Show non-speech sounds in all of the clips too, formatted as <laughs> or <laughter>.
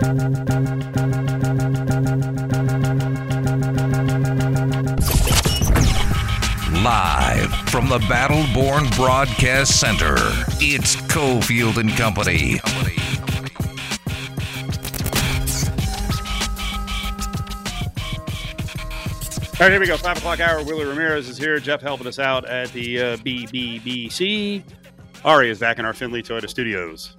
Live from the Battleborn Broadcast Center, it's Cofield and Company. All right, here we go. Five o'clock hour. Willie Ramirez is here. Jeff helping us out at the uh, BBBC. Ari is back in our Findlay Toyota studios.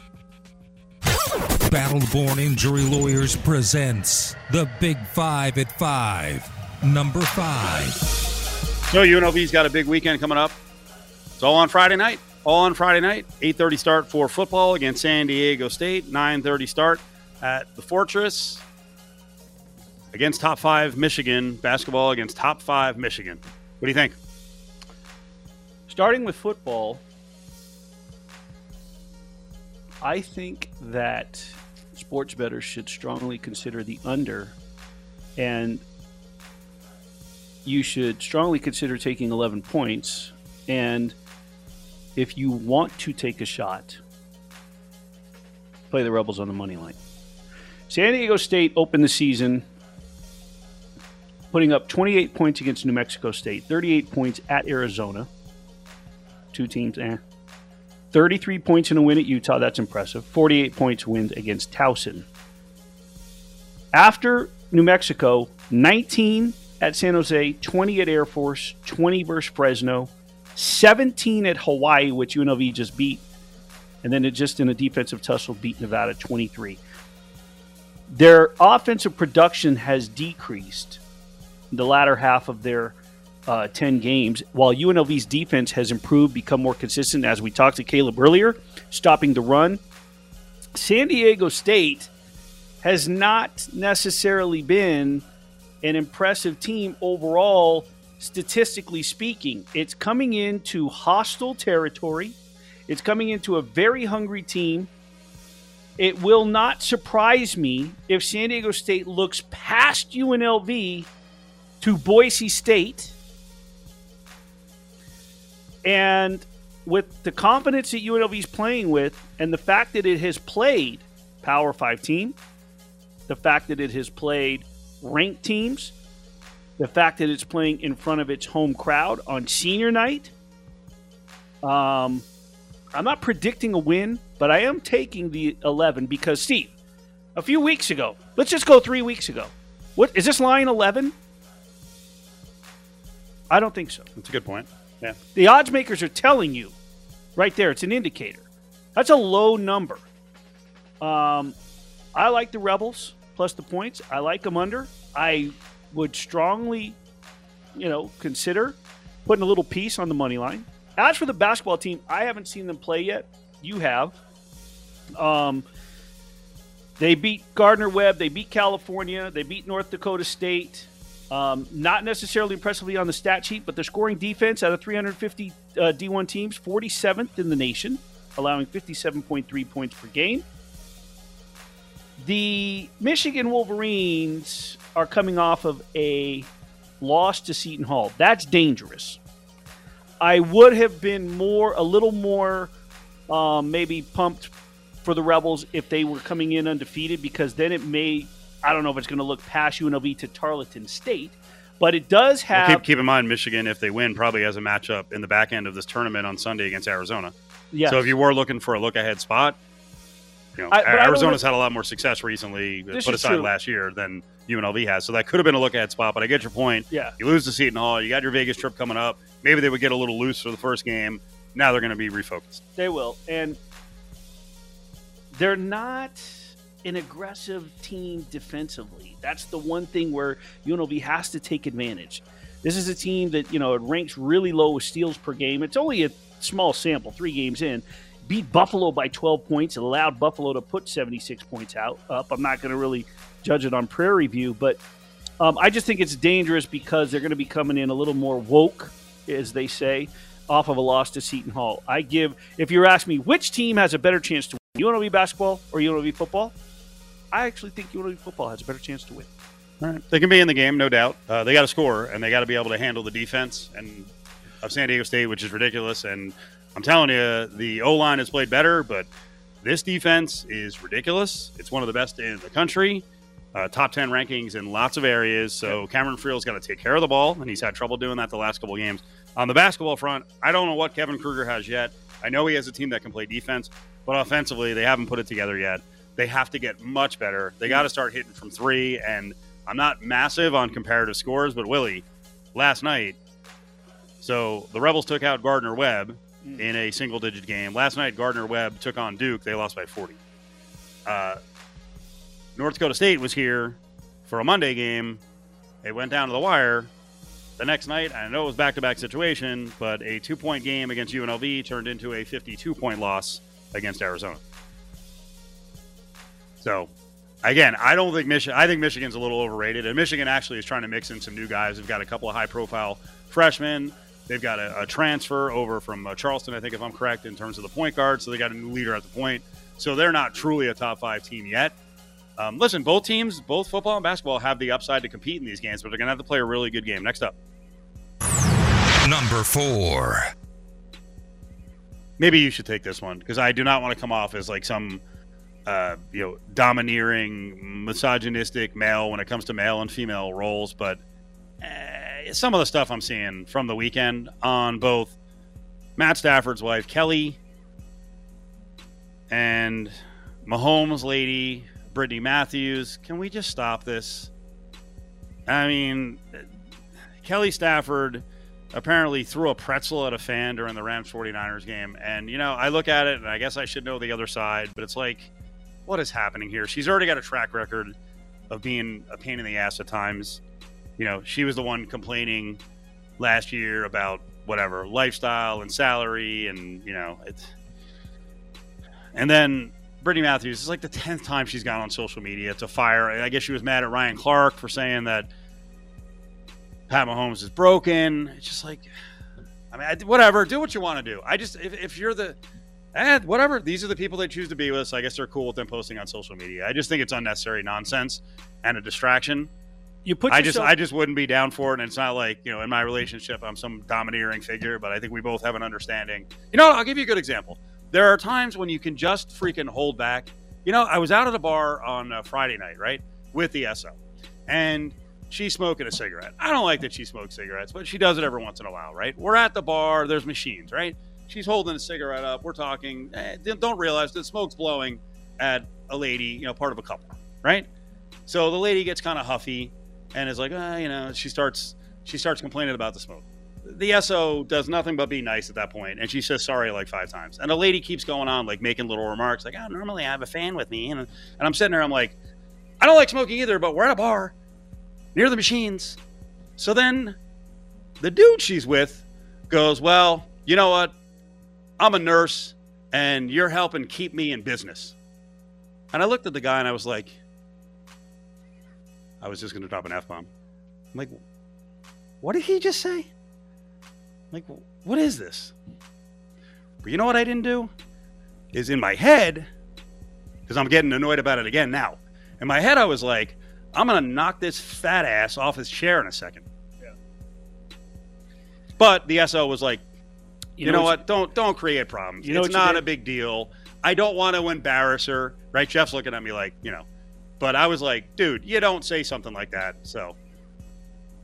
Battleborn Injury Lawyers presents the Big Five at Five. Number five. So UNLV's got a big weekend coming up. It's all on Friday night. All on Friday night. 8.30 start for football against San Diego State. 9.30 start at the Fortress against top five Michigan. Basketball against top five Michigan. What do you think? Starting with football, I think that sports bettors should strongly consider the under, and you should strongly consider taking 11 points. And if you want to take a shot, play the Rebels on the money line. San Diego State opened the season putting up 28 points against New Mexico State, 38 points at Arizona. Two teams, eh. 33 points in a win at Utah, that's impressive. 48 points win against Towson. After New Mexico, 19 at San Jose, 20 at Air Force, 20 versus Fresno, 17 at Hawaii, which UNLV just beat, and then it just in a defensive tussle beat Nevada 23. Their offensive production has decreased the latter half of their uh, 10 games, while UNLV's defense has improved, become more consistent, as we talked to Caleb earlier, stopping the run. San Diego State has not necessarily been an impressive team overall, statistically speaking. It's coming into hostile territory, it's coming into a very hungry team. It will not surprise me if San Diego State looks past UNLV to Boise State. And with the confidence that UNLV is playing with, and the fact that it has played Power Five team, the fact that it has played ranked teams, the fact that it's playing in front of its home crowd on senior night. Um, I'm not predicting a win, but I am taking the 11 because Steve, a few weeks ago, let's just go three weeks ago. What is this line 11? I don't think so. That's a good point. Yeah. The odds makers are telling you right there. It's an indicator. That's a low number. Um, I like the Rebels plus the points. I like them under. I would strongly, you know, consider putting a little piece on the money line. As for the basketball team, I haven't seen them play yet. You have. Um, they beat Gardner Webb. They beat California. They beat North Dakota State. Um, not necessarily impressively on the stat sheet, but their scoring defense out of 350 uh, D1 teams, 47th in the nation, allowing 57.3 points per game. The Michigan Wolverines are coming off of a loss to Seton Hall. That's dangerous. I would have been more, a little more, um, maybe pumped for the Rebels if they were coming in undefeated, because then it may I don't know if it's going to look past UNLV to Tarleton State, but it does have. Well, keep, keep in mind, Michigan, if they win, probably has a matchup in the back end of this tournament on Sunday against Arizona. Yes. So if you were looking for a look ahead spot, you know, I- but I don't Arizona's had a lot more success recently, uh, This put aside true. last year, than UNLV has. So that could have been a look ahead spot. But I get your point. Yeah. You lose to Seton Hall. You got your Vegas trip coming up. Maybe they would get a little loose for the first game. Now they're going to be refocused. They will. And they're not an aggressive team defensively. That's the one thing where UNLV has to take advantage. This is a team that, you know, it ranks really low with steals per game. It's only a small sample, three games in. Beat Buffalo by 12 points. Allowed Buffalo to put 76 points out up. I'm not going to really judge it on Prairie View, but um, I just think it's dangerous because they're going to be coming in a little more woke, as they say, off of a loss to Seton Hall. I give, if you're asking me which team has a better chance to win, UNLV basketball or UNLV football, I actually think UNLV football has a better chance to win. All right. They can be in the game, no doubt. Uh, they got to score, and they got to be able to handle the defense and of San Diego State, which is ridiculous. And I'm telling you, the O line has played better, but This defense is ridiculous. It's one of the best in the country. Uh, top 10 rankings in lots of areas. So Cameron Friel's got to take care of the ball, and he's had trouble doing that the last couple games. On the basketball front, I don't know what Kevin Kruger has yet. I know he has a team that can play defense, but offensively, they haven't put it together yet. They have to get much better. They got to start hitting from three. And I'm not massive on comparative scores, but Willie, last night, so the Rebels took out Gardner Webb in a single digit game. Last night, Gardner Webb took on Duke. They lost by 40. Uh, North Dakota State was here for a Monday game. It went down to the wire. The next night, I know it was back to back situation, but a two point game against UNLV turned into a 52 point loss against Arizona. So, again, I don't think Michigan. I think Michigan's a little overrated, and Michigan actually is trying to mix in some new guys. They've got a couple of high profile freshmen. They've got a, a transfer over from uh, Charleston, I think, if I'm correct, in terms of the point guard. So they got a new leader at the point. So they're not truly a top five team yet. Um, listen, both teams, both football and basketball, have the upside to compete in these games, but they're going to have to play a really good game. Next up, Number four. maybe you should take this one because I do not want to come off as like some, uh, you know, domineering, misogynistic male when it comes to male and female roles. But uh, some of the stuff I'm seeing from the weekend on both Matt Stafford's wife Kelly and Mahomes' lady Brittany Matthews. Can we just stop this? I mean, Kelly Stafford apparently threw a pretzel at a fan during the Rams 49ers game. And, you know, I look at it and I guess I should know the other side, but it's like, what is happening here? She's already got a track record of being a pain in the ass at times. You know, she was the one complaining last year about whatever lifestyle and salary, and, you know, it's. And then Brittany Matthews is like the 10th time she's gone on social media to fire. I guess she was mad at Ryan Clark for saying that Pat Mahomes is broken. It's just like, I mean, I, whatever. Do what you want to do. I just, if, if you're the, eh, whatever. These are the people they choose to be with. So I guess they're cool with them posting on social media. I just think it's unnecessary nonsense and a distraction. You put I just, I just wouldn't be down for it. And it's not like you know, in my relationship, I'm some domineering figure, but I think we both have an understanding. You know, I'll give you a good example. There are times when you can just freaking hold back. You know, I was out at a bar on uh, Friday night, right, with the SO, and she's smoking a cigarette. I don't like that she smokes cigarettes, but she does it every once in a while, right? We're at the bar, there's machines, right? She's holding a cigarette up. We're talking. Eh, don't realize that smoke's blowing at a lady, you know, part of a couple, right? So the lady gets kind of huffy and is like, ah, you know, she starts she starts complaining about the smoke. The SO does nothing but be nice at that point, and she says sorry like five times. And the lady keeps going on, like making little remarks, like, "Oh, normally I have a fan with me," and and I'm sitting there, I'm like, I don't like smoking either, but we're at a bar near the machines. So then the dude she's with goes, Well, you know what? I'm a nurse and you're helping keep me in business. And I looked at the guy and I was like, I was just going to drop an F bomb. I'm like, What did he just say? I'm like, what is this? But you know what I didn't do? Is in my head, because I'm getting annoyed about it again now. In my head, I was like, I'm going to knock this fat ass off his chair in a second. Yeah. But the SO was like, you, know, what? Don't don't create problems. You know it's not a big deal. I don't want to embarrass her, right? Jeff's looking at me like, you know. But I was like, dude, you don't say something like that. So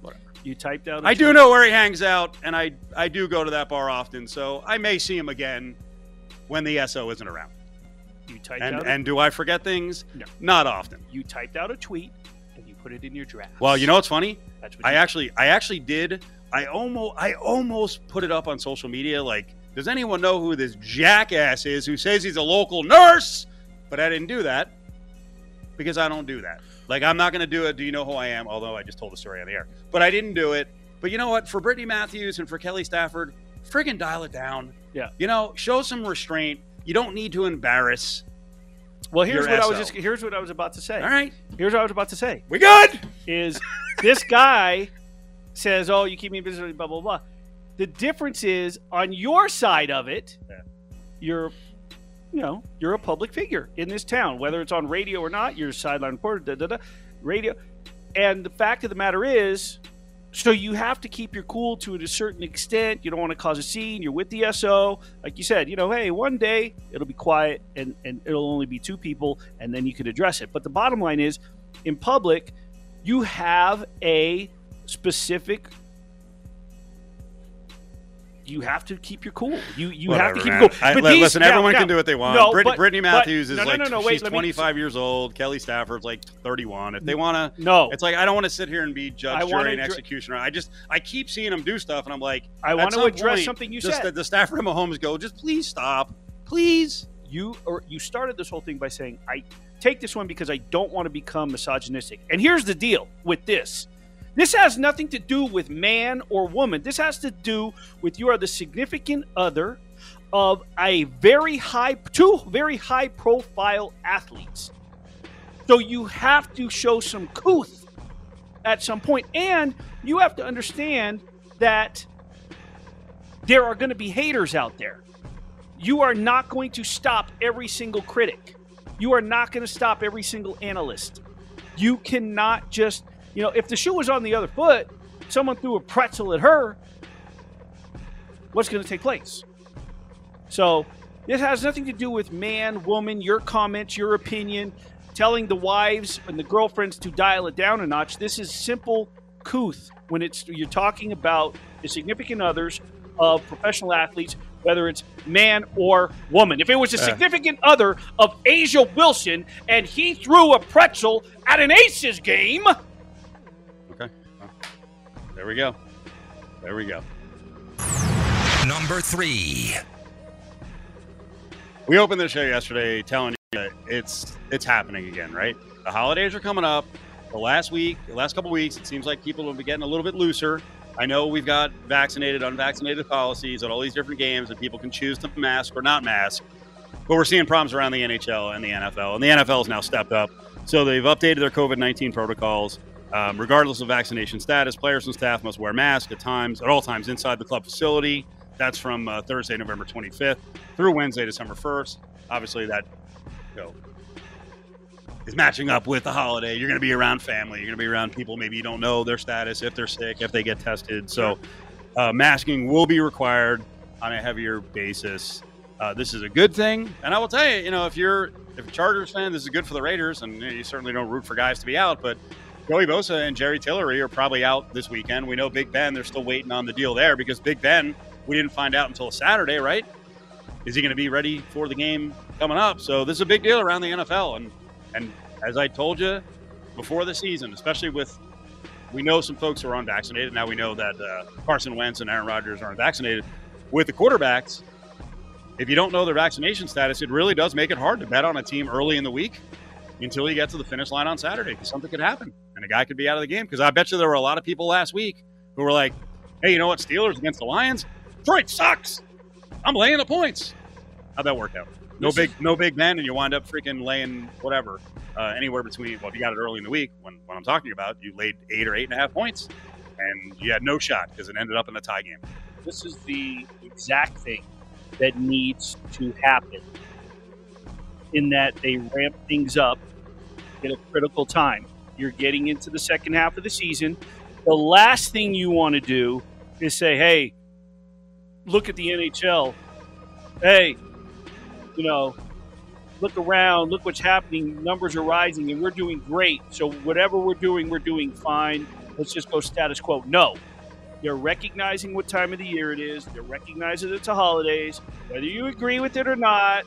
whatever. You typed out. a I do know where he hangs out, and I I do go to that bar often. So I may see him again when the SO isn't around. You typed And out. a- and do I forget things? No. Not often. you typed out a tweet and you put it in your draft. Well, you know what's funny? That's what I actually I actually did. I almost I almost put it up on social media. Like, does anyone know who this jackass is who says he's a local nurse? But I didn't do that because I don't do that. Like, I'm not going to do it. Do you know who I am? Although I just told the story on the air, but I didn't do it. But you know what? For Brittany Matthews and for Kelly Stafford, friggin' dial it down. Yeah. You know, show some restraint. You don't need to embarrass. Well, here's what I was just. Here's what I was about to say. All right, Here's what I was about to say. we good. Is this guy <laughs> says, "Oh, you keep me busy," blah blah blah. The difference is on your side of it. Yeah. You're, you know, you're a public figure in this town, whether it's on radio or not. You're a sideline reporter, da da da, radio. And the fact of the matter is, So you have to keep your cool to a certain extent. You don't want to cause a scene. You're with the SO. Like you said, you know, hey, one day it'll be quiet and, and it'll only be two people and then you could address it. But the bottom line is in public, you have a specific you have to keep your cool. You you Whatever, have to keep man. your cool. I- But these- listen, now- everyone now- can do what they want. No, Brit- but- Brittany but- Matthews no, is no, like no, no, she's wait, let me- 25 years old. Kelly Stafford's like 31. If they want to, No, it's like I don't want to sit here and be judge, I jury, and dr- executioner. I just I keep seeing them do stuff, and I'm like, I want to address point, something you just said. The, the Stafford and Mahomes go, just please stop, please. you or you started this whole thing by saying I take this one because I don't want to become misogynistic. And here's the deal with this. This has nothing to do with man or woman. This has to do with you are the significant other of a very high two very high profile athletes. So you have to show some couth at some point and you have to understand that there are going to be haters out there you are not going to stop every single critic. You are not going to stop every single analyst. You cannot just, you know, if the shoe was on the other foot, someone threw a pretzel at her, what's going to take place? So, this has nothing to do with man, woman, your comments, your opinion, telling the wives and the girlfriends to dial it down a notch. This is simple couth when it's you're talking about the significant others of professional athletes, whether it's man or woman. If it was a significant other of A'ja Wilson and he threw a pretzel at an Aces game, there we go, there we go. Number three. We opened the show yesterday telling you that it's it's happening again, right? The holidays are coming up. The last week, the last couple weeks, it seems like people will be getting a little bit looser. I know we've got vaccinated, unvaccinated policies at all these different games, and people can choose to mask or not mask. But we're seeing problems around the NHL and the NFL, and the NFL has now stepped up. So they've updated their COVID nineteen protocols. Um, regardless of vaccination status, players and staff must wear masks at times at all times inside the club facility. That's from uh, Thursday, November 25th through Wednesday, December 1st. Obviously, that you know, is matching up with the holiday. You're going to be around family. You're going to be around people maybe you don't know their status, if they're sick, if they get tested. So, uh, masking will be required on a heavier basis. Uh, this is a good thing, and I will tell you, you know, if you're if a Chargers fan, this is good for the Raiders, and you, you certainly don't root for guys to be out, but. Joey Bosa and Jerry Tillery are probably out this weekend. We know Big Ben; they're still waiting on the deal there because Big Ben, we didn't find out until Saturday, right? Is he going to be ready for the game coming up? So this is a big deal around the NFL, and and as I told you before the season, especially with we know some folks are unvaccinated. Now we know that uh, Carson Wentz and Aaron Rodgers aren't vaccinated. With the quarterbacks, if you don't know their vaccination status, it really does make it hard to bet on a team early in the week until you get to the finish line on Saturday because something could happen and a guy could be out of the game. Because I bet you there were a lot of people last week who were like, "Hey, you know what? Steelers against the Lions, Detroit sucks. I'm laying the points." How'd that work out? No big, no big Ben, and you wind up freaking laying whatever, uh, anywhere between. Well, if you got it early in the week, when when I'm talking about, you laid eight or eight and a half points, and you had no shot because it ended up in a tie game. this is the exact thing that needs to happen in that they ramp things up at a critical time. You're getting into the second half of the season. The last thing you want to do is say, hey, look at the NHL. Hey, you know, look around, look what's happening. Numbers are rising and we're doing great. So, whatever we're doing, we're doing fine. Let's just go status quo. No, they're recognizing what time of the year it is. They're recognizing it's a holidays. Whether you agree with it or not,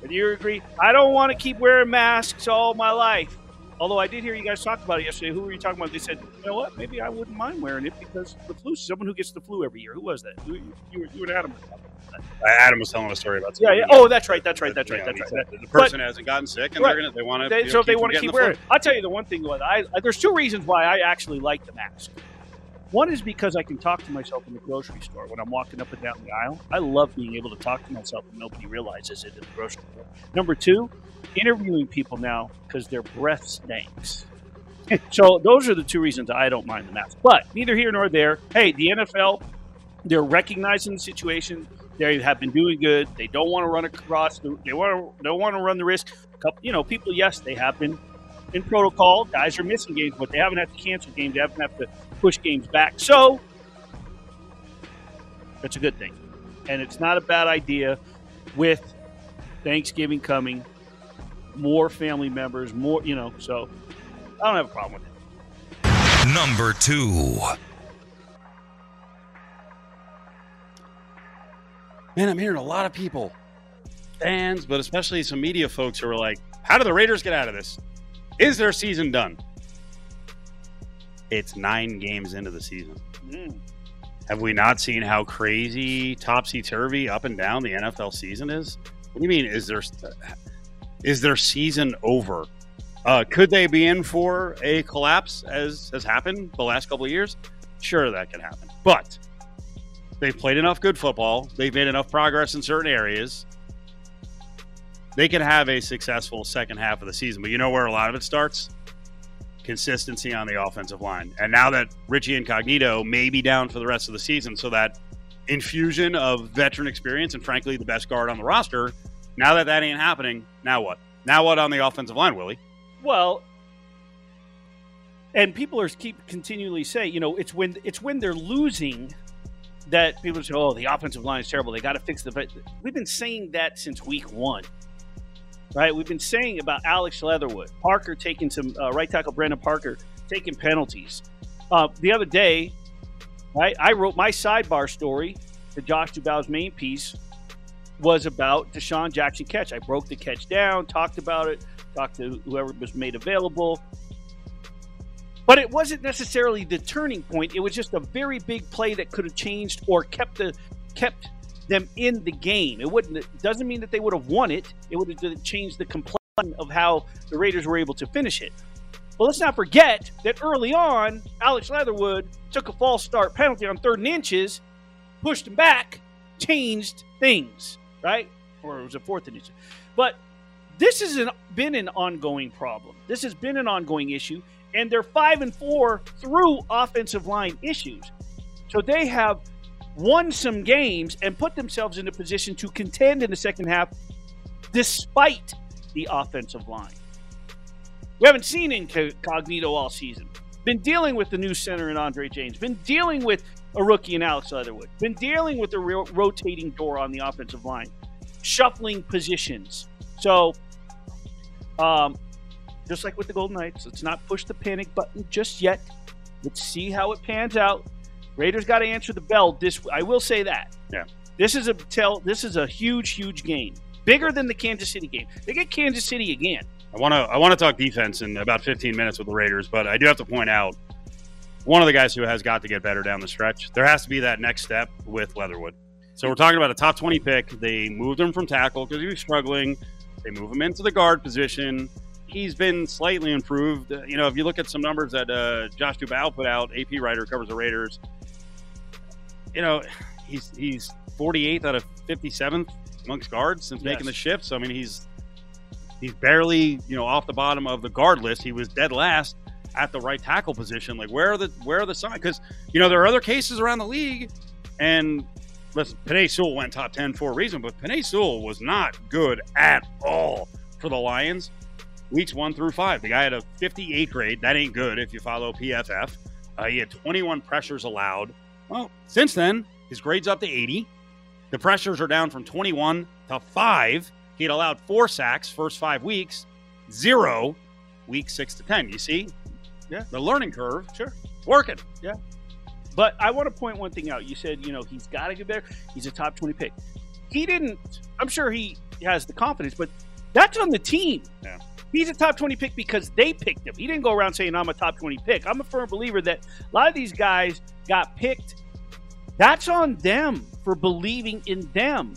whether you agree, I don't want to keep wearing masks all my life. Although I did hear you guys talk about it yesterday. Who were you talking about? They said, you know what? Maybe I wouldn't mind wearing it because the flu. Someone who gets the flu every year. Who was that? You, you, you, and Adam. were talking about that. Uh, Adam was telling a story about. Yeah, yeah. Oh, that's right. That's right. That's right. That's right. The person hasn't gotten sick, and Right. they're gonna they want to. So if they want to keep the wearing it, flu. I'll tell you the one thing. I, I there's two reasons why I actually like the mask. One is because I can talk to myself in the grocery store when I'm walking up and down the aisle. I love being able to talk to myself and nobody realizes it in the grocery store. Number two, interviewing people now because their breath stinks. <laughs> so those are the two reasons I don't mind the mask. But neither here nor there. Hey, the NFL, they're recognizing the situation. They have been doing good. They don't want to run across. The, they want to don't want to run the risk. Couple, you know, people. Yes, they have been in protocol. Guys are missing games, but they haven't had to cancel games. They haven't had to push games back. So that's a good thing. And it's not a bad idea with Thanksgiving coming, more family members, more, you know, so I don't have a problem with it. Number two. Man, I'm hearing a lot of people, fans, but especially some media folks who are like, how do the Raiders get out of this? Is their season done? It's nine games into the season. Mm. Have we not seen how crazy topsy turvy up and down the NFL season is? What do you mean? Is there is their season over? Uh, could they be in for a collapse as has happened the last couple of years? Sure, that can happen. But they've played enough good football. They've made enough progress in certain areas. They can have a successful second half of the season. But you know where a lot of it starts? Consistency on the offensive line. And now that Richie Incognito may be down for the rest of the season, so that infusion of veteran experience and frankly the best guard on the roster, now that that ain't happening, now what? Now what on the offensive line, Willie? Well, and people are keep continually say, you know, it's when it's when they're losing that people say, "Oh, the offensive line is terrible. They got to fix the." We've been saying that since week one, right? We've been saying about Alex Leatherwood, Parker taking some uh, right tackle Brandon Parker taking penalties. Uh, the other day, right, I wrote my sidebar story to Josh Dubow's main piece was about DeSean Jackson catch. I broke the catch down, talked about it, talked to whoever was made available. But it wasn't necessarily the turning point. It was just a very big play that could have changed or kept the kept them in the game. It wouldn't it doesn't mean that they would have won it. It would have changed the complexion of how the Raiders were able to finish it. But let's not forget that early on, Alex Leatherwood took a false start penalty on third and inches, pushed him back, changed things, right? Or it was a fourth and inches. But this has been an ongoing problem. This has been an ongoing issue, and they're five and four through offensive line issues. So they have won some games and put themselves in a position to contend in the second half despite the offensive line. We haven't seen Incognito all season. Been dealing with the new center in Andre James. Been dealing with a rookie in Alex Leatherwood. Been dealing with the ro- rotating door on the offensive line. Shuffling positions. So, um, just like with the Golden Knights, let's not push the panic button just yet. Let's see how it pans out. Raiders got to answer the bell. This I will say that. Yeah. This is a tell. This is a huge, huge game, bigger than the Kansas City game. They get Kansas City again. I want to I want to talk defense in about 15 minutes with the Raiders, but I do have to point out one of the guys who has got to get better down the stretch. There has to be that next step with Leatherwood. So we're talking about a top 20 pick. They moved him from tackle because he was struggling. They move him into the guard position. He's been slightly improved. You know, if you look at some numbers that uh, Josh Dubow put out, AP writer covers the Raiders. You know, he's he's 48th out of 57th amongst guards since Yes. making the shift. So I mean, he's he's barely you know off the bottom of the guard list. He was dead last at the right tackle position. Like where are the where are the signs? Because you know there are other cases around the league, and listen, Penei Sewell went top ten for a reason, but Penei Sewell was not good at all for the Lions. Weeks one through five, the guy had a 58 grade. That ain't good if you follow PFF. Uh, he had 21 pressures allowed. Well, since then, his grade's up to 80. The pressures are down from 21 to five. He had allowed four sacks first five weeks, zero week six to 10. You see? Yeah. The learning curve, Sure. Working. Yeah. But I want to point one thing out. You said, you know, he's got to get better. He's a top 20 pick. He didn't, I'm sure he has the confidence, but that's on the team. Yeah. He's a top 20 pick because they picked him. He didn't go around saying, I'm a top 20 pick. I'm a firm believer that a lot of these guys got picked. That's on them for believing in them.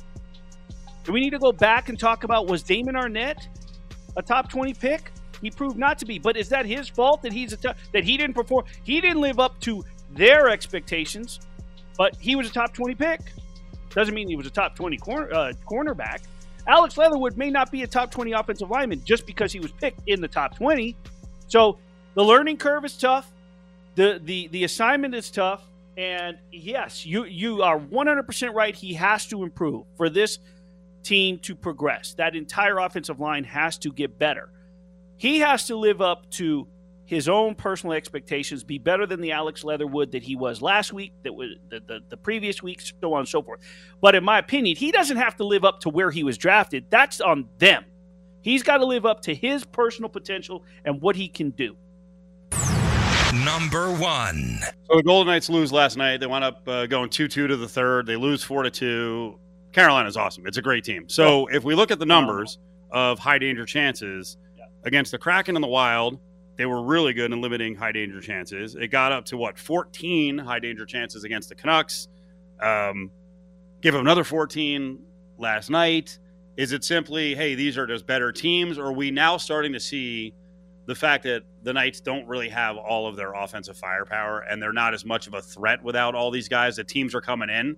Do we need to go back and talk about was Damon Arnette a top 20 pick? He proved not to be. But is that his fault that he's a top, that he didn't perform? He didn't live up to their expectations, but he was a top 20 pick. Doesn't mean he was a top 20 corner, uh, cornerback. Alex Leatherwood may not be a top 20 offensive lineman just because he was picked in the top 20. So the learning curve is tough. The the the assignment is tough. And yes, you you are 100% right. He has to improve for this team to progress. That entire offensive line has to get better. He has to live up to his own personal expectations, be better than the Alex Leatherwood that he was last week, that was the, the, the previous week, so on and so forth. But in my opinion, he doesn't have to live up to where he was drafted. That's on them. He's got to live up to his personal potential and what he can do. Number one. So the Golden Knights lose last night. They wound up uh, going 2 2 to the third. They lose 4 to 2. Carolina's awesome. It's a great team. So if we look at the numbers of high danger chances Yeah. against the Kraken and the Wild, they were really good in limiting high danger chances. It got up to what, 14 high danger chances against the Canucks. Um, give them another 14 last night. Is it simply, hey, these are just better teams? Or are we now starting to see the fact that the Knights don't really have all of their offensive firepower and they're not as much of a threat without all these guys? The teams are coming in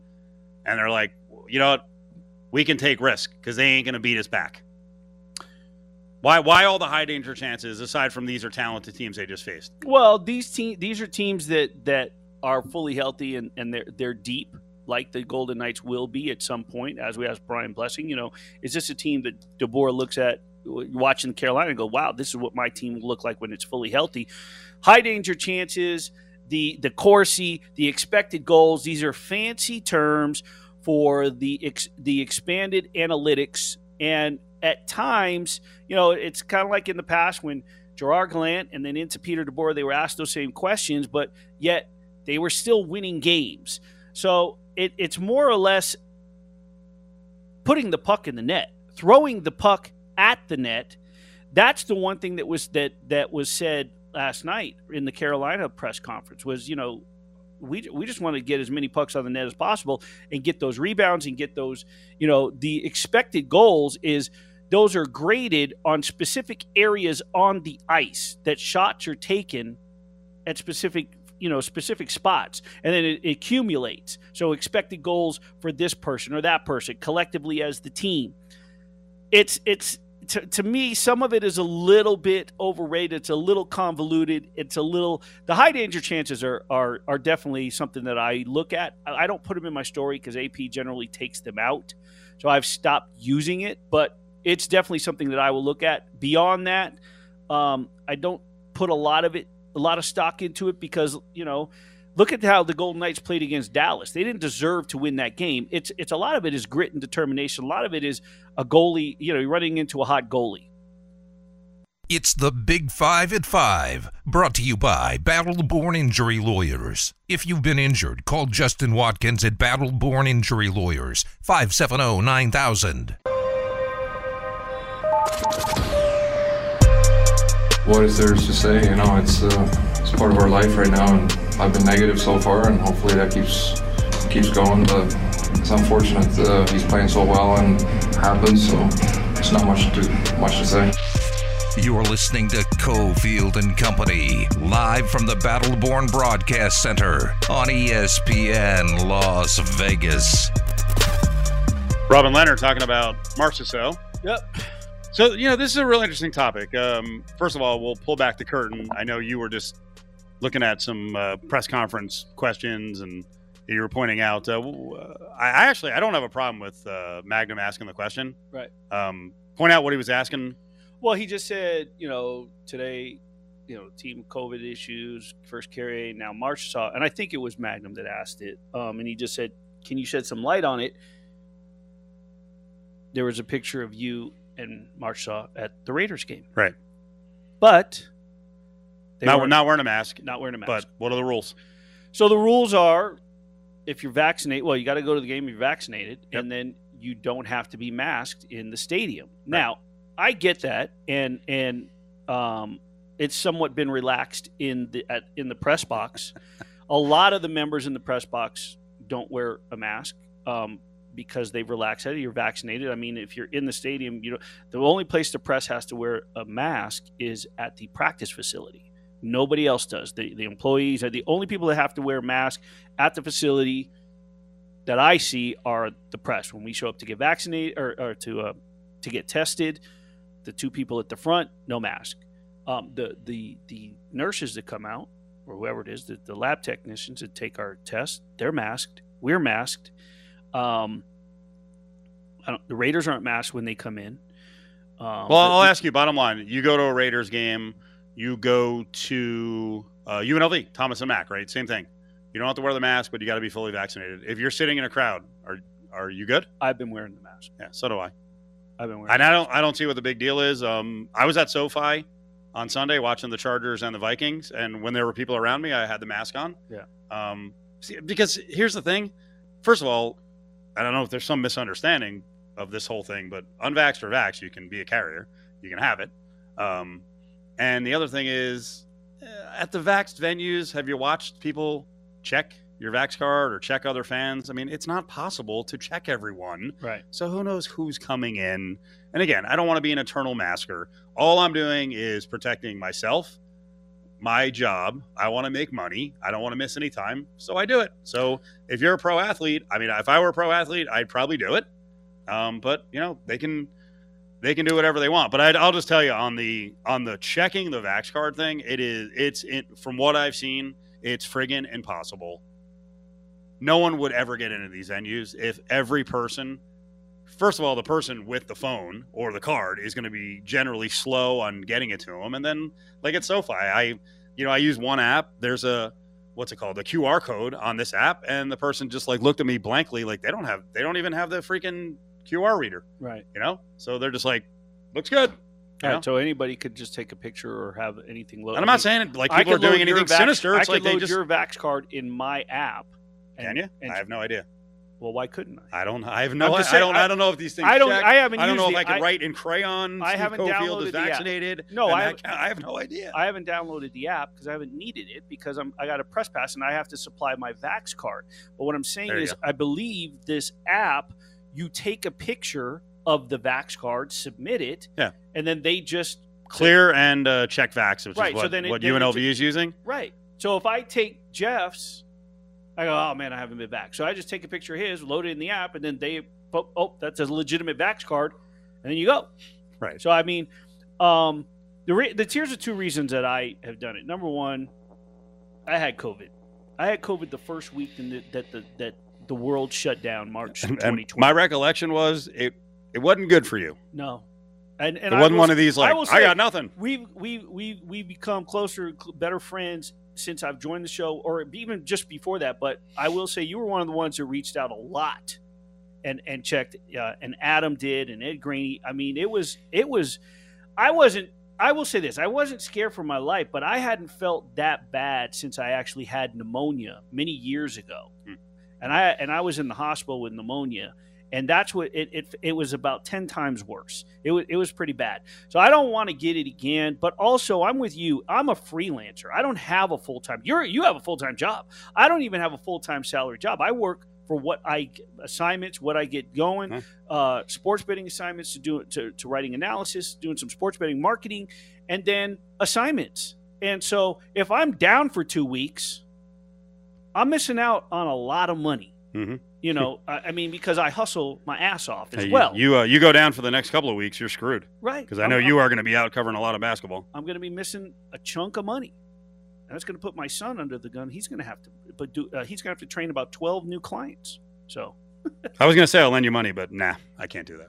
and they're like, you know what? We can take risk because they ain't going to beat us back. Why? Why all the high danger chances aside from these are talented teams they just faced? Well, these te- these are teams that that are fully healthy and, and they're they're deep, like the Golden Knights will be at some point. As we asked Brian Blessing, you know, is this a team that DeBoer looks at watching Carolina and go, "Wow, this is what my team will look like when it's fully healthy." High danger chances, the the Corsi, the expected goals. These are fancy terms for the ex, the expanded analytics and at times, you know, it's kind of like in the past when Gerard Gallant and then into Peter DeBoer, they were asked those same questions, but yet they were still winning games. So it, it's more or less putting the puck in the net, throwing the puck at the net. That's the one thing that was that that was said last night in the Carolina press conference was, you know, we, we just want to get as many pucks on the net as possible and get those rebounds and get those, you know, the expected goals is those are graded on specific areas on the ice that shots are taken at specific you know specific spots and then it, accumulates. So expected goals for this person or that person collectively as the team. It's it's to, to me some of it is a little bit overrated. It's a little convoluted. It's a little the high danger chances are are, are definitely something that i look at. I don't put them in my story because ap generally takes them out. So i've stopped using it but it's definitely something that I will look at. Beyond that, um, I don't put a lot of it, a lot of stock into it because you know, look at how the Golden Knights played against Dallas. They didn't deserve to win that game. It's it's a lot of it is grit and determination. A lot of it is a goalie, you know, you're running into a hot goalie. It's the Big Five at Five, brought to you by Battle Born Injury Lawyers. If you've been injured, call Justin Watkins at Battle Born Injury Lawyers, 570 9000. what is there to say? You know, it's uh, it's part of our life right now, and I've been negative so far, and hopefully that keeps keeps going. But it's unfortunate uh, he's playing so well and happens, so it's not much to much to say. You're listening to Cofield and Company, live from the Battleborn Broadcast Center on ESPN Las Vegas. Robin Lehner talking about Marchessault. Yep. So, you know, this is a real interesting topic. Um, first of all, we'll pull back the curtain. I know you were just looking at some uh, press conference questions and you were pointing out. Uh, I I actually I don't have a problem with uh, Magnum asking the question. Right. Um, point out what he was asking. Well, he just said, you know, today, you know, team COVID issues, first carry, now Marchessault, and I think it was Magnum that asked it. Um, and he just said, "Can you shed some light on it?" There was a picture of you and Marchessault at the Raiders game, Right. but they Not, weren't- wearing a mask. not wearing a mask. But what are the rules? So the rules are if you're vaccinated, well, you got to go to the game if you're vaccinated, Yep. and then you don't have to be masked in the stadium. Now, I get that, and and um, it's somewhat been relaxed in the at, in the press box. <laughs> a lot of the members in the press box don't wear a mask. Um, because they've relaxed it, you're vaccinated. I mean, if you're in the stadium, you know the only place the press has to wear a mask is at the practice facility. Nobody else does. The, the employees are the only people that have to wear a mask at the facility that I see are the press. When we show up to get vaccinated or, or to uh, to get tested, the two people at the front, no mask. Um, the the the nurses that come out or whoever it is, the, the lab technicians that take our test, they're masked. We're masked. Um, I don't, the Raiders aren't masked when they come in. Um, Well, I'll ask you. Bottom line, you go to a Raiders game, you go to uh, UNLV, Thomas and Mack, right? Same thing. You don't have to wear the mask, but you got to be fully vaccinated. If you're sitting in a crowd, are are you good? I've been wearing the mask. Yeah, so do I. I've been wearing. And I don't I don't see what the big deal is. Um, I was at SoFi on Sunday watching the Chargers and the Vikings, and when there were people around me, I had the mask on. Yeah. Um, see, because here's the thing. First of all, I don't know if there's some misunderstanding of this whole thing, but unvaxxed or vaxxed, you can be a carrier. You can have it. Um, and the other thing is, uh, at the vaxxed venues, have you watched people check your vax card or check other fans? I mean, it's not possible to check everyone. right. So who knows who's coming in? And again, I don't want to be an eternal masker. All I'm doing is protecting myself, my job. I want to make money. I don't want to miss any time, so I do it. So if you're a pro athlete, I mean, if I were a pro athlete, I'd probably do it. Um, but you know, they can they can do whatever they want. But I'd, I'll just tell you on the on the checking the vax card thing, it is it's it, from what I've seen, it's friggin' impossible. No one would ever get into these venues if every person first of all, the person with the phone or the card is going to be generally slow on getting it to them. And then, like at SoFi, I, you know, I use one app. There's a what's it called, the QR code on this app, and the person just like looked at me blankly, like they don't have, they don't even have the freaking QR reader, Right. you know. So they're just like, looks good. Know? Right. So anybody could just take a picture or have anything loaded. and I'm not saying like people are doing anything vax- sinister. It's I like could they load just your Vax card in my app. can you? and- I have no idea. Well, why couldn't I? I don't. I have no. I, just I saying, don't. I- I, don't know if these things. I don't. check. I haven't. I don't know if the- I could write in crayon. I Steve haven't Cofield downloaded is the app. No, and I haven't- I have no idea. I haven't downloaded the app because I haven't needed it because I'm I got a press pass and I have to supply my Vax card. But what I'm saying There is. I believe this app, you take a picture of the Vax card, submit it, Yeah. and then they just Clear and uh, check Vax, which Right, is so what, then it- what then UNLV is using. right. So if I take Jeff's, I go, oh man, I haven't been back. So I just take a picture of his, load it in the app, and then they, oh, oh that's a legitimate Vax card, and then you go. Right. So I mean, um, the re- the here's the two reasons that I have done it. Number one, I had COVID. I had COVID the first week in the, that the that the world shut down March 2020. and my recollection was it it wasn't good for you. no, and and it wasn't will one of these like I, say- got nothing. we've we we we become closer, better friends since I've joined the show, or even just before that. But I will say you were one of the ones who reached out a lot and and checked, uh, and Adam did, and Ed Graney. I mean, it was it was. I wasn't. I will say this: I wasn't scared for my life, but I hadn't felt that bad since I actually had pneumonia many years ago. And I and I was in the hospital with pneumonia. And that's what it, it, it was about 10 times worse. It was, it was pretty bad. So I don't want to get it again, but also I'm with you. I'm a freelancer. I don't have a full time. You're you have a full time job. I don't even have a full time salary job. I work for what I assignments, what I get going, Huh. uh, sports betting assignments to do to, to writing analysis, doing some sports betting marketing, and then assignments. And so if I'm down for two weeks, I'm missing out on a lot of money. Mhm. You know, I, I mean, because I hustle my ass off as Hey, well. you uh, you go down for the next couple of weeks, you're screwed right? because I know I'm- you are going to be out covering a lot of basketball. I'm going to be missing a chunk of money, and that's going to put my son under the gun. He's going to have to, but do uh, he's going to have to train about twelve new clients. So <laughs> I was going to say I'll lend you money, but nah, I can't do that.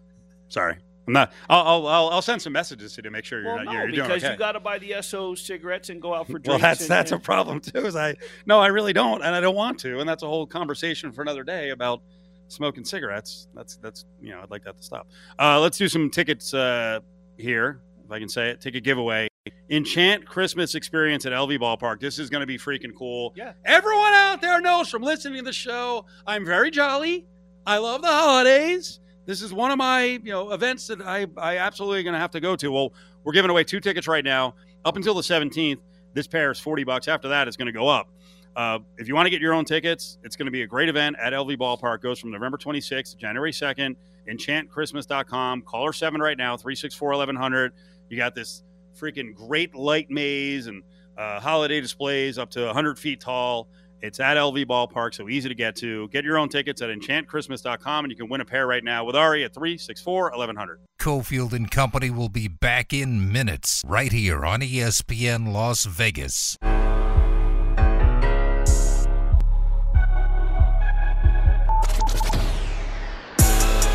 Sorry, I'm not. I'll I'll, I'll, I'll send some messages to you to make sure you're well, not no, you're, doing because okay. you got to buy the SO cigarettes and go out for drinks. <laughs> well, that's and- that's a problem too. Is I no, I really don't, and I don't want to, and that's a whole conversation for another day about smoking cigarettes. That's that's you know I'd like that to stop. Uh, let's do some tickets uh, here, if I can say it. Ticket giveaway. Enchant Christmas experience at LV Ballpark. This is going to be freaking cool. Yeah. Everyone out there knows from listening to the show, I'm very jolly. I love the holidays. This is one of my you know events that I I absolutely going to have to go to. Well, we're giving away two tickets right now up until the 17th. This pair is 40 bucks. After that, it's going to go up. Uh, if you want to get your own tickets, it's going to be a great event at LV Ballpark. Goes from November 26th to January 2nd. EnchantChristmas.com. Caller 7 right now, 364 1100. You got this freaking great light maze and uh, holiday displays up to 100 feet tall. It's at LV Ballpark, so easy to get to. Get your own tickets at enchantchristmas.com, and you can win a pair right now with Ari at 364 1100. Cofield and Company will be back in minutes right here on ESPN Las Vegas.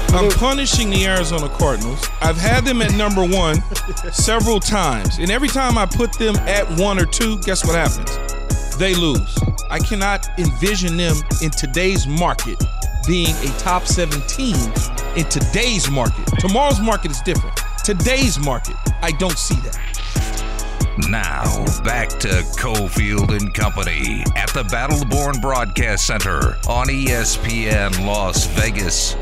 I'm punishing the Arizona Cardinals. I've had them at number one <laughs> several times. And every time I put them at one or two, guess what happens? They lose. I cannot envision them in today's market being a top 17 in today's market. Tomorrow's market is different. Today's market, I don't see that. Now, back to Cofield and Company at the Battleborn Broadcast Center on ESPN Las Vegas.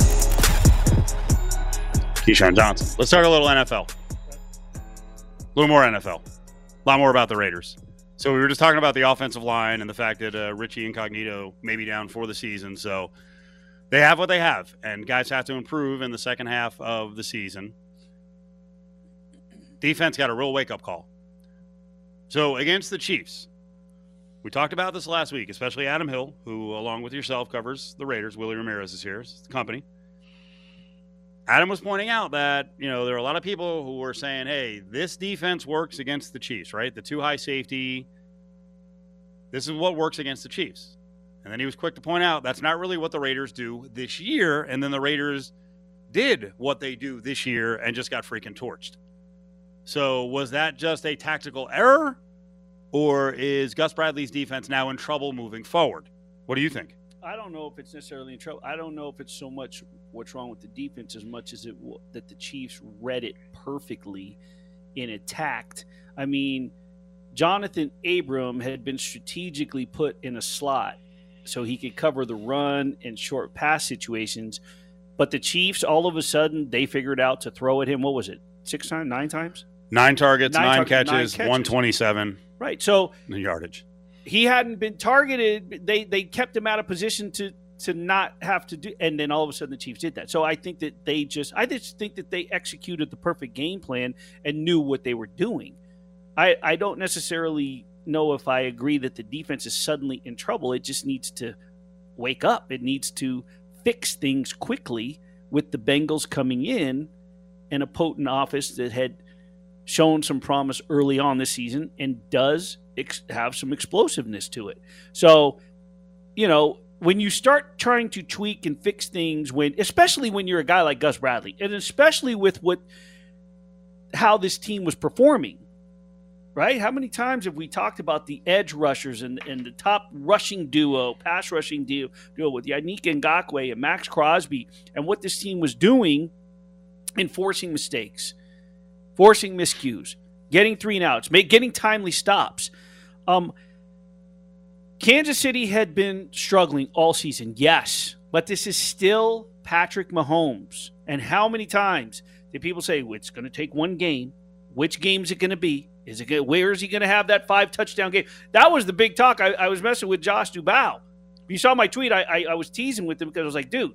Keyshawn Johnson. Let's talk a little NFL. A little more NFL. A lot more about the Raiders. So we were just talking about the offensive line and the fact that uh, Richie Incognito may be down for the season. So they have what they have, and guys have to improve in the second half of the season. Defense got a real wake up call. So against the Chiefs, we talked about this last week, especially Adam Hill, who, along with yourself, covers the Raiders. Willie Ramirez is here, it's the company. Adam was pointing out that, you know, there are a lot of people who were saying, hey, this defense works against the Chiefs, right? The two high safety. This is what works against the Chiefs. And then he was quick to point out that's not really what the Raiders do this year. And then the Raiders did what they do this year and just got freaking torched. So was that just a tactical error? Or is Gus Bradley's defense now in trouble moving forward? What do you think? I don't know if it's necessarily in trouble. I don't know if it's so much what's wrong with the defense as much as it w- that the Chiefs read it perfectly and attacked. I mean, Johnathan Abram had been strategically put in a slot so he could cover the run and short pass situations. But the Chiefs, all of a sudden, they figured out to throw at him. What was it? Six times, nine times? Nine targets, Nine nine, tar- nine catches, catches. 127 Right. So yardage. He hadn't been targeted. They they kept him out of position to to not have to do. And then all of a sudden, the Chiefs did that. So I think that they just I just think that they executed the perfect game plan and knew what they were doing. I I don't necessarily know if I agree that the defense is suddenly in trouble. It just needs to wake up. It needs to fix things quickly with the Bengals coming in and a potent office that had shown some promise early on this season and does ex- have some explosiveness to it. So, you know, when you start trying to tweak and fix things when especially when you're a guy like Gus Bradley and especially with what how this team was performing right how many times have we talked about the edge rushers and, and the top rushing duo pass rushing duo, duo with Yannick Ngakoue and Maxx Crosby and what this team was doing in forcing mistakes forcing miscues, getting three and outs, make, getting timely stops. Um, Kansas City had been struggling all season, yes, but this is still Patrick Mahomes. And how many times did people say well, it's going to take one game? Which game is it going to be? Is it gonna, where is he going to have that five touchdown game? That was the big talk. I, I was messing with Josh Dubow. You saw my tweet. I, I, I was teasing with him because I was like, dude,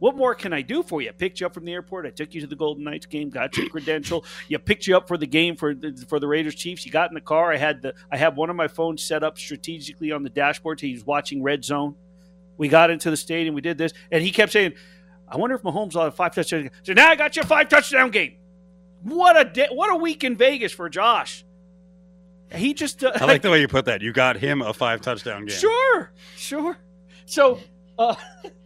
what more can I do for you? I picked you up from the airport. I took you to the Golden Knights game. Got your credential. You picked you up for the game for the, for the Raiders Chiefs. You got in the car. I had the I have one of my phones set up strategically on the dashboard. So he's watching Red Zone. We got into the stadium. We did this, and he kept saying, "I wonder if Mahomes will have five touchdowns." So now I got your five touchdown game. What a day, what a week in Vegas for Josh. He just uh, I like the way you put that. You got him a five touchdown game. Sure, sure. So, uh, <laughs>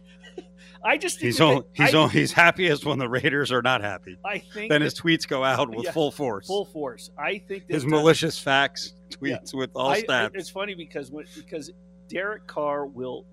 I just think He's that only, they- he's I, happiest when the Raiders are not happy. I think Then that- his tweets go out with Yeah, full force. full force. I think that, his malicious facts tweets with all I- stats. It's funny because when because Derek Carr will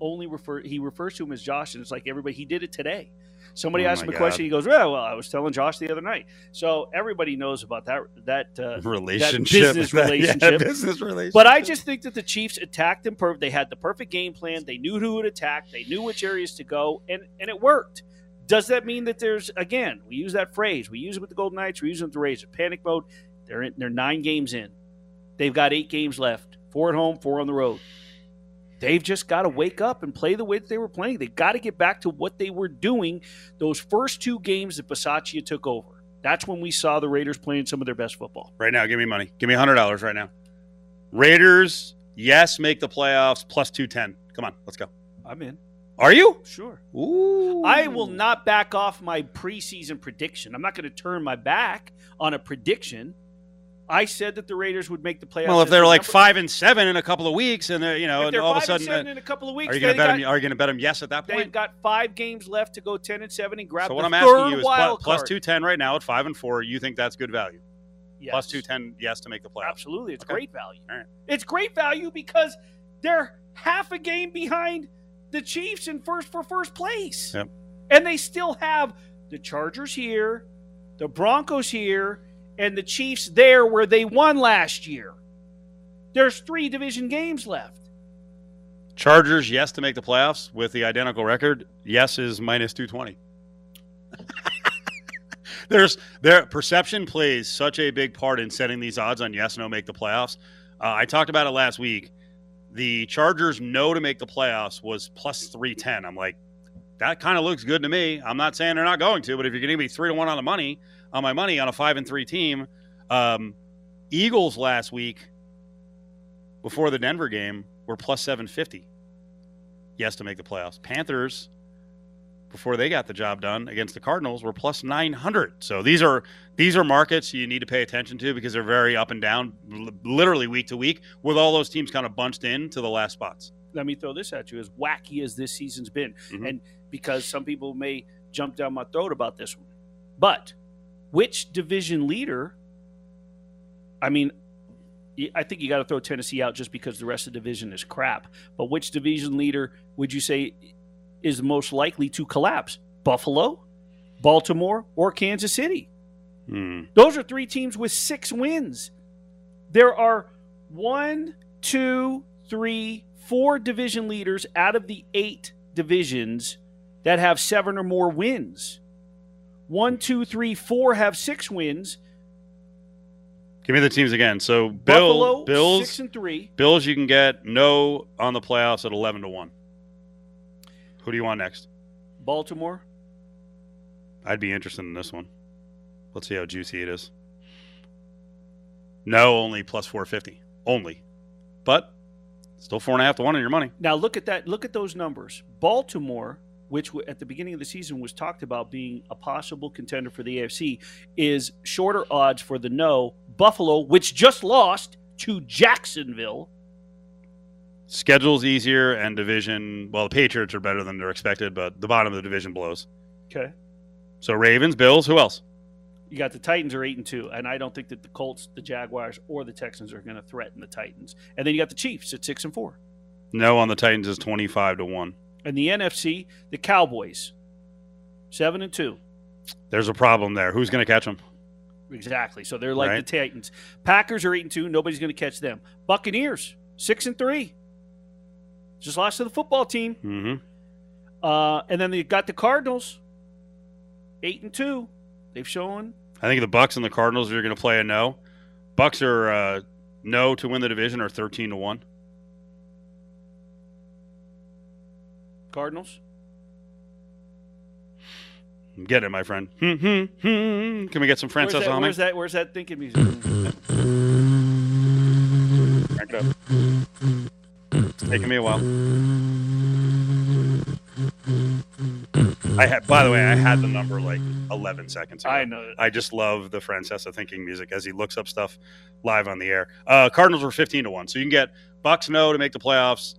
only refer he refers to him as Josh, and it's like everybody he did it today. Somebody Oh asked him a question. He goes, "Well, well, I was telling Josh the other night." So everybody knows about that that uh, relationship, business <laughs> Yeah, relationship. business relationship. But I just think that the Chiefs attacked them perfect. They had the perfect game plan. They knew who would attack. They knew which areas to go, and and it worked. Does that mean that there's again? We use that phrase. We use it with the Golden Knights. We use it with the Raiders. Panic mode. They're in, they're nine games in. They've got eight games left. Four at home, four on the road. They've just got to wake up and play the way that they were playing. They got to get back to what they were doing those first two games that Bisaccia took over. That's when we saw the Raiders playing some of their best football. right now, give me money. Give me hundred dollars right now. Raiders, yes, make the playoffs plus two ten. Come on, let's go. I'm in. Are you? Sure. Ooh. I will not back off my preseason prediction. I'm not going to turn my back on a prediction. I said that the Raiders would make the playoffs. Well, if they're like number- five and seven in a couple of weeks, and they're you know, and all of a sudden, uh, in a couple of weeks, are you going to bet them? Are you going to bet them yes at that point, They've got five games left to go ten and seven and grab So what I'm asking you is plus card. two ten right now at five and four. You think that's good value? Yes. Plus two ten, yes, to make the playoffs. Absolutely, it's Okay. great value. Right. It's great value because they're half a game behind the Chiefs in first for first place, Yep. and they still have the Chargers here, the Broncos here, and the Chiefs there where they won last year. There's three division games left. Chargers, yes, to make the playoffs with the identical record. Yes is minus two twenty. <laughs> There's their perception plays such a big part in setting these odds on yes, no, make the playoffs. Uh, I talked about it last week. The Chargers no to make the playoffs was plus three ten. I'm like, that kind of looks good to me. I'm not saying they're not going to, but if you're going to be three to one on the money on my money on a five and three team, um, Eagles last week before the Denver game were plus seven fifty. Yes to make the playoffs. Panthers before they got the job done against the Cardinals were plus 900. So these are these are markets you need to pay attention to because they're very up and down literally week to week with all those teams kind of bunched in to the last spots. let me throw this at you as wacky as this season's been Mhm. and because some people may jump down my throat about this one but which division leader i mean I think you got to throw tennessee out just because the rest of the division is crap but which division leader would you say is most likely to collapse buffalo baltimore or kansas city Hmm. those are three teams with six wins. There are one, two, three, four division leaders out of the eight divisions that have seven or more wins. One, two, three, four have six wins. Give me the teams again. So Bill Buffalo Bills six and three. Bills you can get no on the playoffs at 11 to 1. Who do you want next? Baltimore. I'd be interested in this one. Let's see how juicy it is. No, only plus 450. Only. But still four and a half to one on your money. Now look at that. Look at those numbers. Baltimore, which at the beginning of the season was talked about being a possible contender for the AFC, is shorter odds for the no. Buffalo, which just lost to Jacksonville, Schedule's easier and division. Well, the Patriots are better than they're expected, but the bottom of the division blows. Okay. So Ravens, Bills, who else? You got the Titans are eight and two, and I don't think that the Colts, the Jaguars, or the Texans are going to threaten the Titans. And then you got the Chiefs at six and four, No on the Titans is 25 to 1. And the NFC, the Cowboys, seven and two. There's a problem there. Who's going to catch them? Exactly. So they're like Right. the Titans. Packers are eight and two. Nobody's going to catch them. Buccaneers six and three. Just lost to the football team. Mm-hmm. Uh, and then they got the Cardinals, eight and two. They've shown I think the Bucks and the Cardinals are going to play a no. Bucks are uh, no to win the division or 13 to 1. Cardinals. I'm it, my friend. Hmm, hmm, hmm. Can we get some that, on where's that? Where's that thinking music? Crank it up. It's taking me a while. I had, by the way, I had the number like 11 seconds ago. I know. I just love the Francesa thinking music as he looks up stuff live on the air. Uh, Cardinals were 15 to 1. So you can get Bucks no to make the playoffs.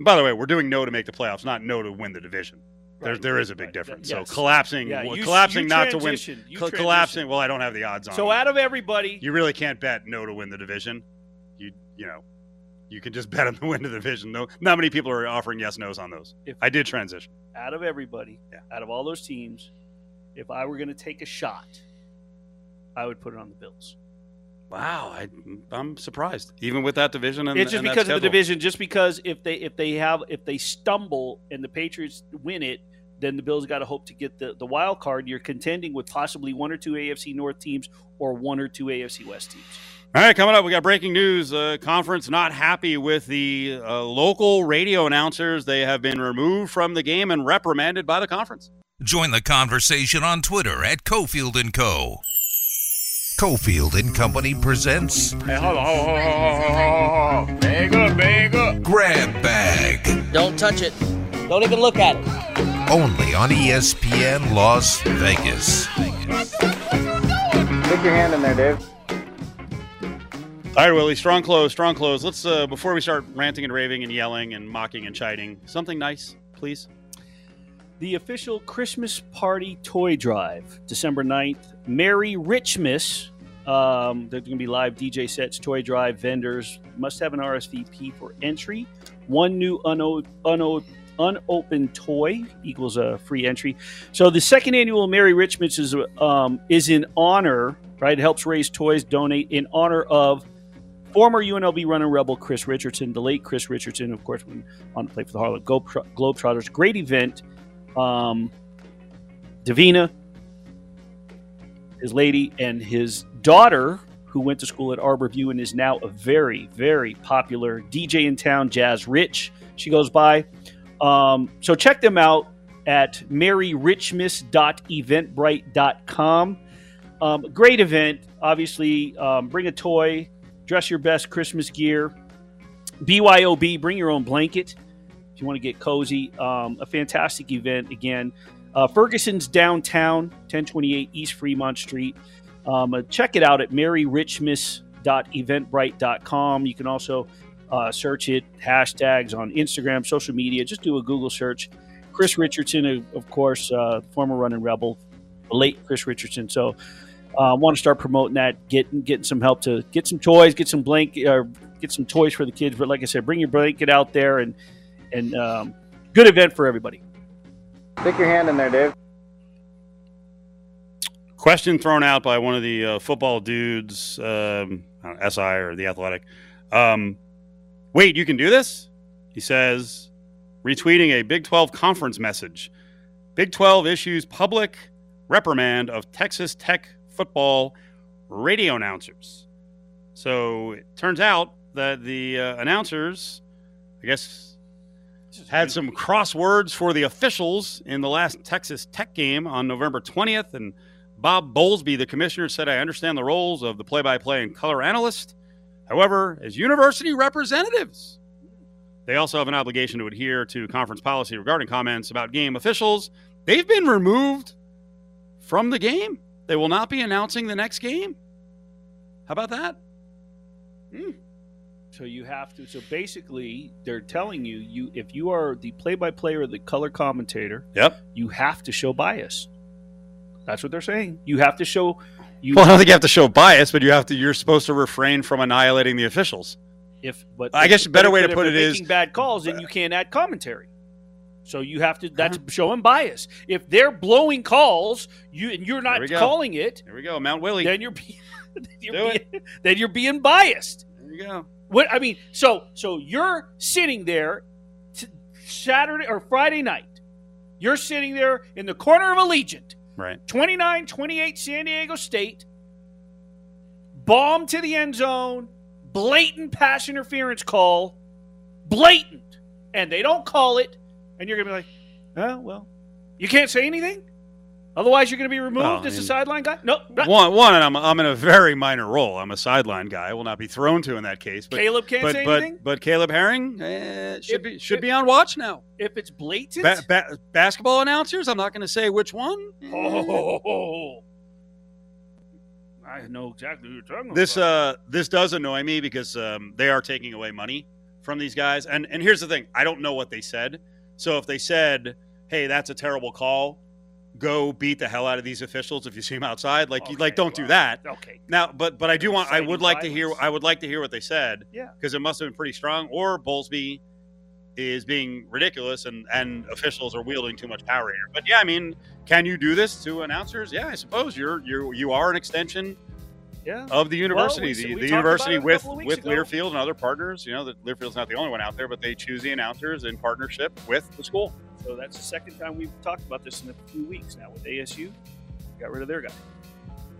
By the way, we're doing no to make the playoffs, not no to win the division. There, Right, there is a big right. difference. Yes. So collapsing, Yeah, you- collapsing you not to win, co- collapsing. Well, I don't have the odds on. So it. out of everybody, you really can't bet no to win the division. You you know, you can just <laughs> bet on the win of the division. No, not many people are offering yes nos on those. If- I did transition. out of everybody, Yeah. out of all those teams, if I were going to take a shot, I would put it on the Bills. Wow, I, I'm surprised. Even with that division and it's just and that because of the division. Just because if they if they have if they stumble and the Patriots win it, then the Bills got to hope to get the the wild card. You're contending with possibly one or two AFC North teams or one or two AFC West teams. All right, coming up, we got breaking news. Uh, conference not happy with the uh, local radio announcers. They have been removed from the game and reprimanded by the conference. Join the conversation on Twitter at Cofield and Co. Cofield and Company presents Hey, hold on, hold on, hold on, hold on, hold on. Bag up, bag up. Grab Bag, Don't touch it. Don't even look at it. only on ESPN Las Vegas. Stick your hand in there, Dave. All right, Willie. Strong close. Strong close. Let's uh, before we start ranting and raving and yelling and mocking and chiding, something nice, please. The official Christmas party toy drive, December 9th. Merry Richmas. Um, there's going to be live DJ sets, toy drive, vendors. Must have an RSVP for entry. One new uno- uno- unopened toy equals a free entry. So the second annual Merry Richmas is um, is in honor, right? It helps raise toys, donate in honor of former UNLV running rebel Chris Richardson, the late Chris Richardson, of course, when on to play for the Harlem Globetrotters. Great event. Um, Davina, his lady, and his daughter, who went to school at Arborview and is now a very, very popular DJ in town, Jazz Rich. She goes by. Um, so check them out at merryrichmas.eventbrite.com. Um, great event. Obviously, um, bring a toy, dress your best Christmas gear. BYOB, bring your own blanket if you want to get cozy. Um, a fantastic event again. Uh, Ferguson's downtown, 1028 East Fremont Street. Um, uh, check it out at merryrichmas.eventbrite.com. You can also uh, search it, hashtags on Instagram, social media. Just do a Google search. Chris Richardson, of course, uh, former running rebel, late Chris Richardson. So, I uh, want to start promoting that, getting getting some help to get some toys, get some blanket, or get some toys for the kids. But like I said, bring your blanket out there and and um, good event for everybody. Stick your hand in there, Dave. Question thrown out by one of the uh, football dudes, um, know, SI or the Athletic. Um, wait, you can do this? He says, retweeting a Big 12 conference message. Big 12 issues public reprimand of Texas Tech football radio announcers. So it turns out that the uh, announcers, I guess, had some crosswords for the officials in the last Texas Tech game on November 20th. And Bob Bowlesby, the commissioner, said, I understand the roles of the play by play and color analyst. However, as university representatives, they also have an obligation to adhere to conference policy regarding comments about game officials. They've been removed from the game. They will not be announcing the next game. How about that? Hmm. So you have to. So basically, they're telling you, you if you are the play-by-play or the color commentator, yep, you have to show bias. That's what they're saying. You have to show. You well, I don't think you have to show bias, but you have to. You're supposed to refrain from annihilating the officials. If, but I guess a better way to put it is making bad calls, then you can't add commentary. So you have to. That's uh-huh. showing bias. If they're blowing calls, you and you're not calling it. There we go, Mount Willie. Then you're, <laughs> then you're, being, <laughs> then you're being biased. There you go. What I mean, so so you're sitting there t- Saturday or Friday night. You're sitting there in the corner of Allegiant. Right. 29 28 San Diego State. Bomb to the end zone. Blatant pass interference call. Blatant. And they don't call it. And you're going to be like, oh, well, you can't say anything? Otherwise, you're going to be removed well, as a sideline guy. No, one, one, and I'm, I'm in a very minor role. I'm a sideline guy. I will not be thrown to in that case. But Caleb can't but, say but, anything. But Caleb Herring eh, should if, be should if, be on watch now. If it's blatant, ba- ba- basketball announcers. I'm not going to say which one. Oh, <laughs> I know exactly what you're talking this, about. This uh, this does annoy me because um, they are taking away money from these guys. And and here's the thing: I don't know what they said. So if they said, "Hey, that's a terrible call," go beat the hell out of these officials if you see them outside. Like, okay, like don't well, do that. Okay. Now, but but I do want. I would like violence. to hear. I would like to hear what they said. Yeah. Because it must have been pretty strong. Or Bowlesby is being ridiculous, and and officials are wielding too much power here. But yeah, I mean, can you do this to announcers? Yeah, I suppose you're you you are an extension. Yeah. Of the university, well, we, the, the university with with ago. Learfield and other partners. You know, that Learfield's not the only one out there, but they choose the announcers in partnership with the school. So that's the second time we've talked about this in a few weeks now with ASU. Got rid of their guy.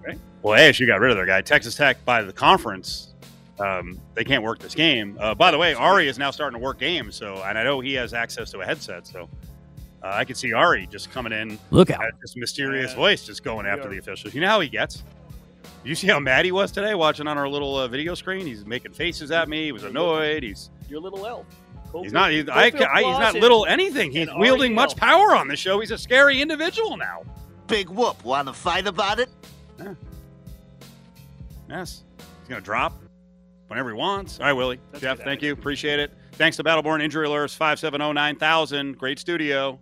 Right? Well, ASU got rid of their guy. Texas Tech, by the conference, um, they can't work this game. Uh, by the way, Ari is now starting to work games. So, and I know he has access to a headset. So, uh, I could see Ari just coming in. Look out! This mysterious voice just going after the officials. You know how he gets. You see how mad he was today watching on our little uh, video screen? He's making faces at me. He was annoyed. He's your little elf he's not. He's, I, I, he's not little anything. He's wielding much power on the show. He's a scary individual now. Big whoop. Want to fight about it? Yeah. Yes. He's going to drop whenever he wants. All right, Willie. That's Jeff, thank you. Appreciate it. Thanks to Battleborn Injury Alerts 570 9000. Great studio.